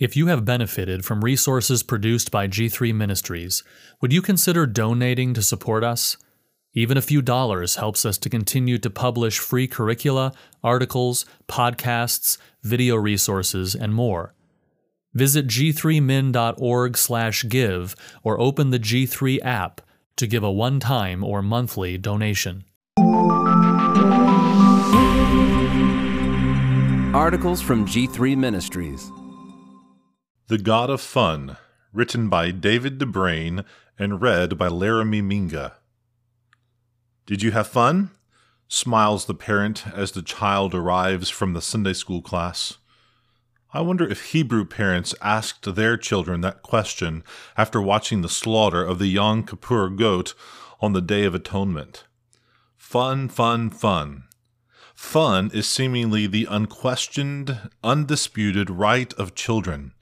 If you have benefited from resources produced by G3 Ministries, would you consider donating to support us? Even a few dollars helps us to continue to publish free curricula, articles, podcasts, video resources, and more. Visit g3min.org/give or open the G3 app to give a one-time or monthly donation. Articles from G3 Ministries. The God of Fun, written by David de Bruyn and read by Laramie Minga. Did you have fun? smiles the parent as the child arrives from the Sunday school class. I wonder if Hebrew parents asked their children that question after watching the slaughter of the Yom Kippur goat on the Day of Atonement. Fun, fun, fun. Fun is seemingly the unquestioned, undisputed right of children.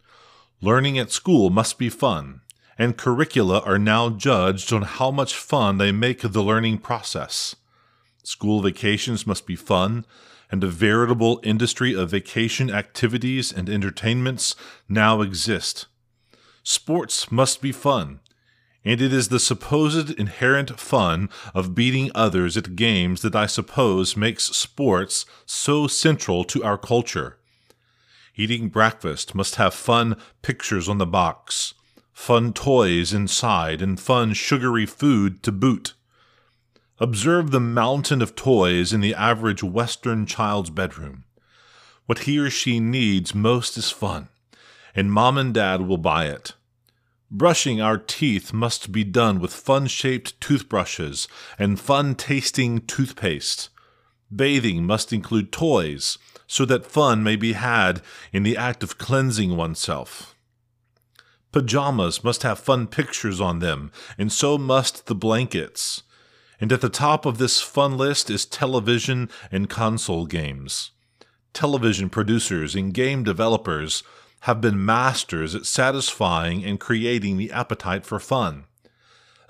Learning at school must be fun, and curricula are now judged on how much fun they make of the learning process. School vacations must be fun, and a veritable industry of vacation activities and entertainments now exist. Sports must be fun, and it is the supposed inherent fun of beating others at games that I suppose makes sports so central to our culture. Eating breakfast must have fun pictures on the box, fun toys inside, and fun sugary food to boot. Observe the mountain of toys in the average Western child's bedroom. What he or she needs most is fun, and mom and dad will buy it. Brushing our teeth must be done with fun shaped toothbrushes and fun tasting toothpaste. Bathing must include toys so that fun may be had in the act of cleansing oneself. Pajamas must have fun pictures on them, and so must the blankets. And at the top of this fun list is television and console games. Television producers and game developers have been masters at satisfying and creating the appetite for fun.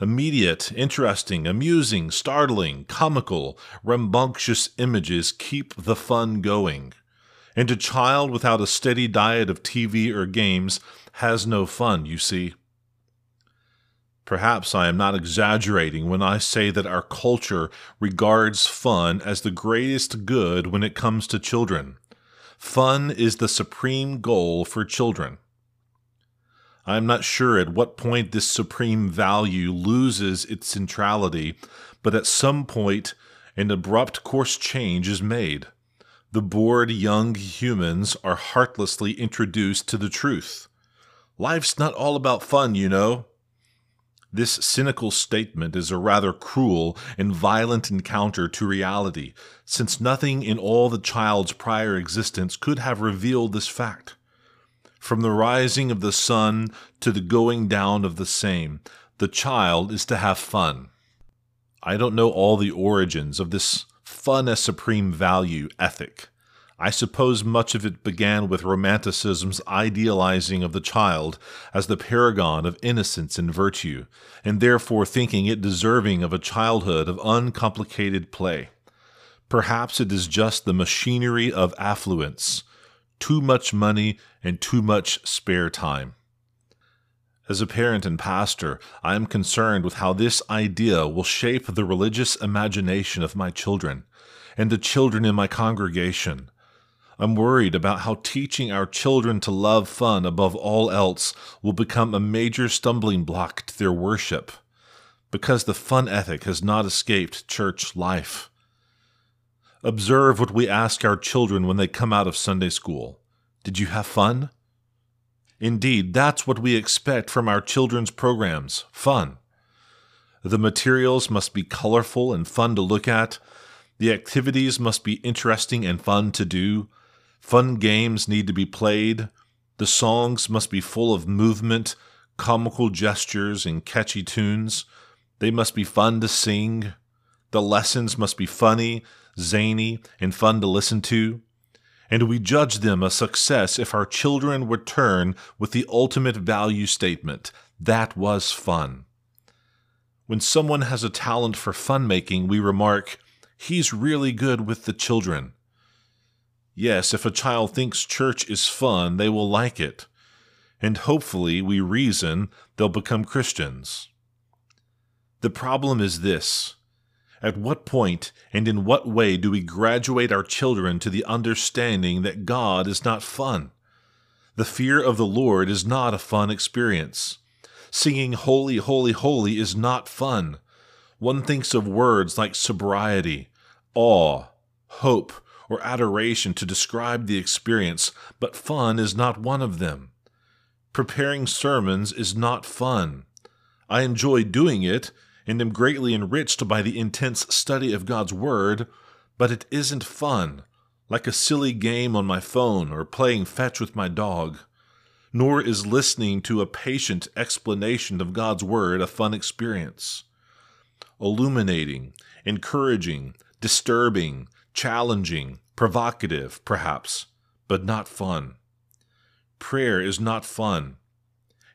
Immediate, interesting, amusing, startling, comical, rambunctious images keep the fun going. And a child without a steady diet of TV or games has no fun, you see. Perhaps I am not exaggerating when I say that our culture regards fun as the greatest good when it comes to children. Fun is the supreme goal for children. I am not sure at what point this supreme value loses its centrality, but at some point an abrupt course change is made. The bored young humans are heartlessly introduced to the truth. Life's not all about fun, you know. This cynical statement is a rather cruel and violent encounter to reality, since nothing in all the child's prior existence could have revealed this fact. From the rising of the sun to the going down of the same, the child is to have fun. I don't know all the origins of this fun as supreme value ethic. I suppose much of it began with Romanticism's idealizing of the child as the paragon of innocence and virtue, and therefore thinking it deserving of a childhood of uncomplicated play. Perhaps it is just the machinery of affluence, too much money, and too much spare time. As a parent and pastor, I am concerned with how this idea will shape the religious imagination of my children and the children in my congregation. I'm worried about how teaching our children to love fun above all else will become a major stumbling block to their worship, because the fun ethic has not escaped church life. Observe what we ask our children when they come out of Sunday school. Did you have fun? Indeed, that's what we expect from our children's programs fun. The materials must be colorful and fun to look at. The activities must be interesting and fun to do. Fun games need to be played. The songs must be full of movement, comical gestures, and catchy tunes. They must be fun to sing. The lessons must be funny, zany, and fun to listen to. And we judge them a success if our children return with the ultimate value statement that was fun. When someone has a talent for fun making, we remark, he's really good with the children. Yes, if a child thinks church is fun, they will like it. and hopefully we reason they'll become Christians. The problem is this at what point and in what way do we graduate our children to the understanding that God is not fun? The fear of the Lord is not a fun experience. Singing Holy, Holy, Holy is not fun. One thinks of words like sobriety, awe, hope, or adoration to describe the experience, but fun is not one of them. Preparing sermons is not fun. I enjoy doing it and am greatly enriched by the intense study of God's Word, but it isn't fun, like a silly game on my phone or playing fetch with my dog. Nor is listening to a patient explanation of God's Word a fun experience. Illuminating, encouraging, disturbing, challenging, provocative, perhaps, but not fun. Prayer is not fun.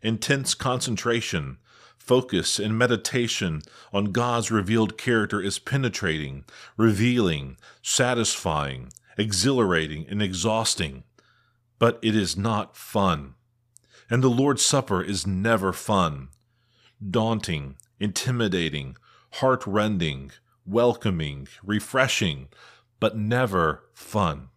Intense concentration, focus and meditation on God's revealed character is penetrating, revealing, satisfying, exhilarating, and exhausting. But it is not fun. And the Lord's Supper is never fun. Daunting, intimidating, heart-rending, welcoming, refreshing, but never fun.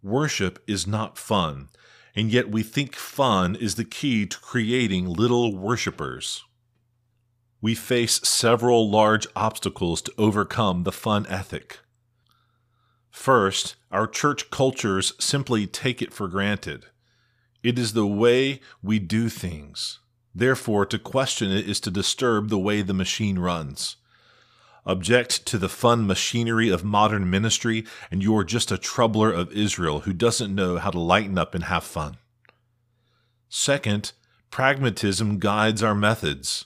Worship is not fun, and yet we think fun is the key to creating little worshippers we face several large obstacles to overcome the fun ethic. First, our church cultures simply take it for granted. It is the way we do things. Therefore, to question it is to disturb the way the machine runs. Object to the fun machinery of modern ministry, and you're just a troubler of Israel who doesn't know how to lighten up and have fun. Second, pragmatism guides our methods.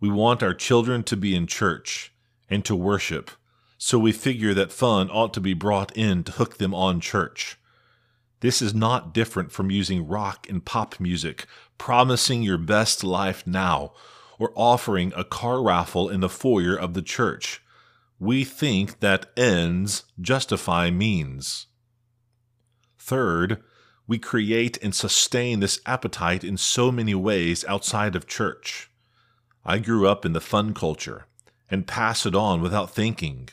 We want our children to be in church and to worship, so we figure that fun ought to be brought in to hook them on church. This is not different from using rock and pop music, promising your best life now, or offering a car raffle in the foyer of the church. We think that ends justify means. Third, we create and sustain this appetite in so many ways outside of church. I grew up in the fun culture and pass it on without thinking.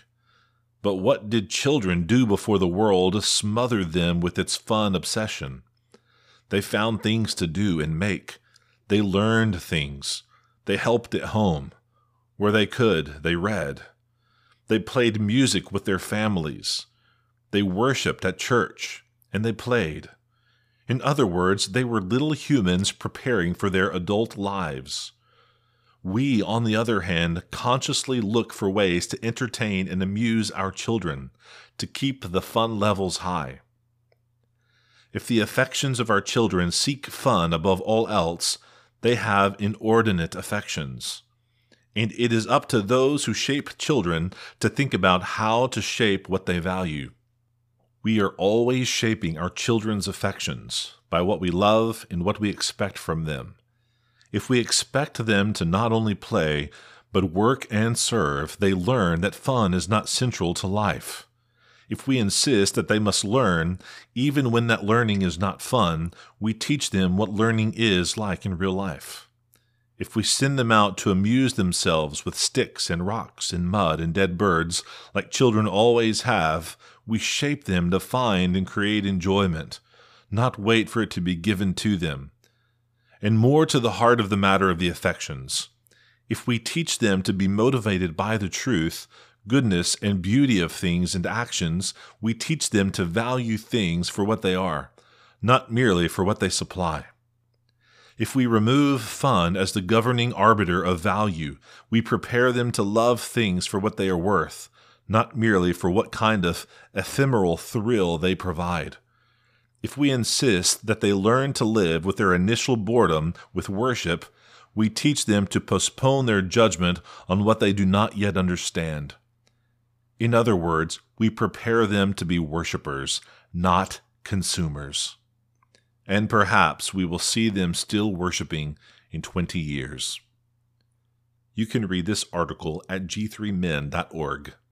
But what did children do before the world smothered them with its fun obsession? They found things to do and make. They learned things. They helped at home. Where they could, they read. They played music with their families. They worshiped at church, and they played. In other words, they were little humans preparing for their adult lives. We, on the other hand, consciously look for ways to entertain and amuse our children, to keep the fun levels high. If the affections of our children seek fun above all else, they have inordinate affections. And it is up to those who shape children to think about how to shape what they value. We are always shaping our children's affections by what we love and what we expect from them. If we expect them to not only play, but work and serve, they learn that fun is not central to life. If we insist that they must learn, even when that learning is not fun, we teach them what learning is like in real life. If we send them out to amuse themselves with sticks and rocks and mud and dead birds, like children always have, we shape them to find and create enjoyment, not wait for it to be given to them and more to the heart of the matter of the affections. If we teach them to be motivated by the truth, goodness, and beauty of things and actions, we teach them to value things for what they are, not merely for what they supply. If we remove fun as the governing arbiter of value, we prepare them to love things for what they are worth, not merely for what kind of ephemeral thrill they provide if we insist that they learn to live with their initial boredom with worship, we teach them to postpone their judgment on what they do not yet understand. In other words, we prepare them to be worshippers, not consumers. And perhaps we will see them still worshiping in 20 years. You can read this article at g3min.org.